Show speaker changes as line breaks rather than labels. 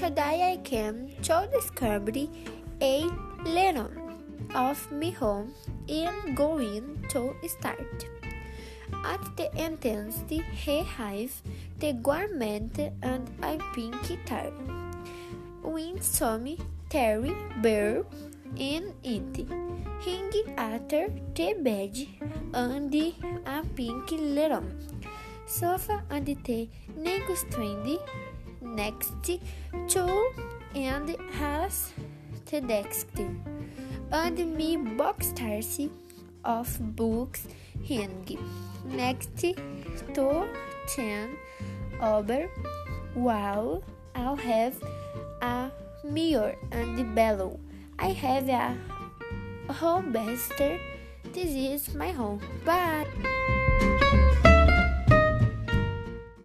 Today I came to discover a little of my home and going to start. At the entrance, he has the garment and a pink guitar. With some terry bear in it. Hanging at the bed and a pink little sofa and the nightstand next to and has the desk and me boxers of books hang next to ten over while I'll have a mirror and below I have a home bester. This is my home. Bye.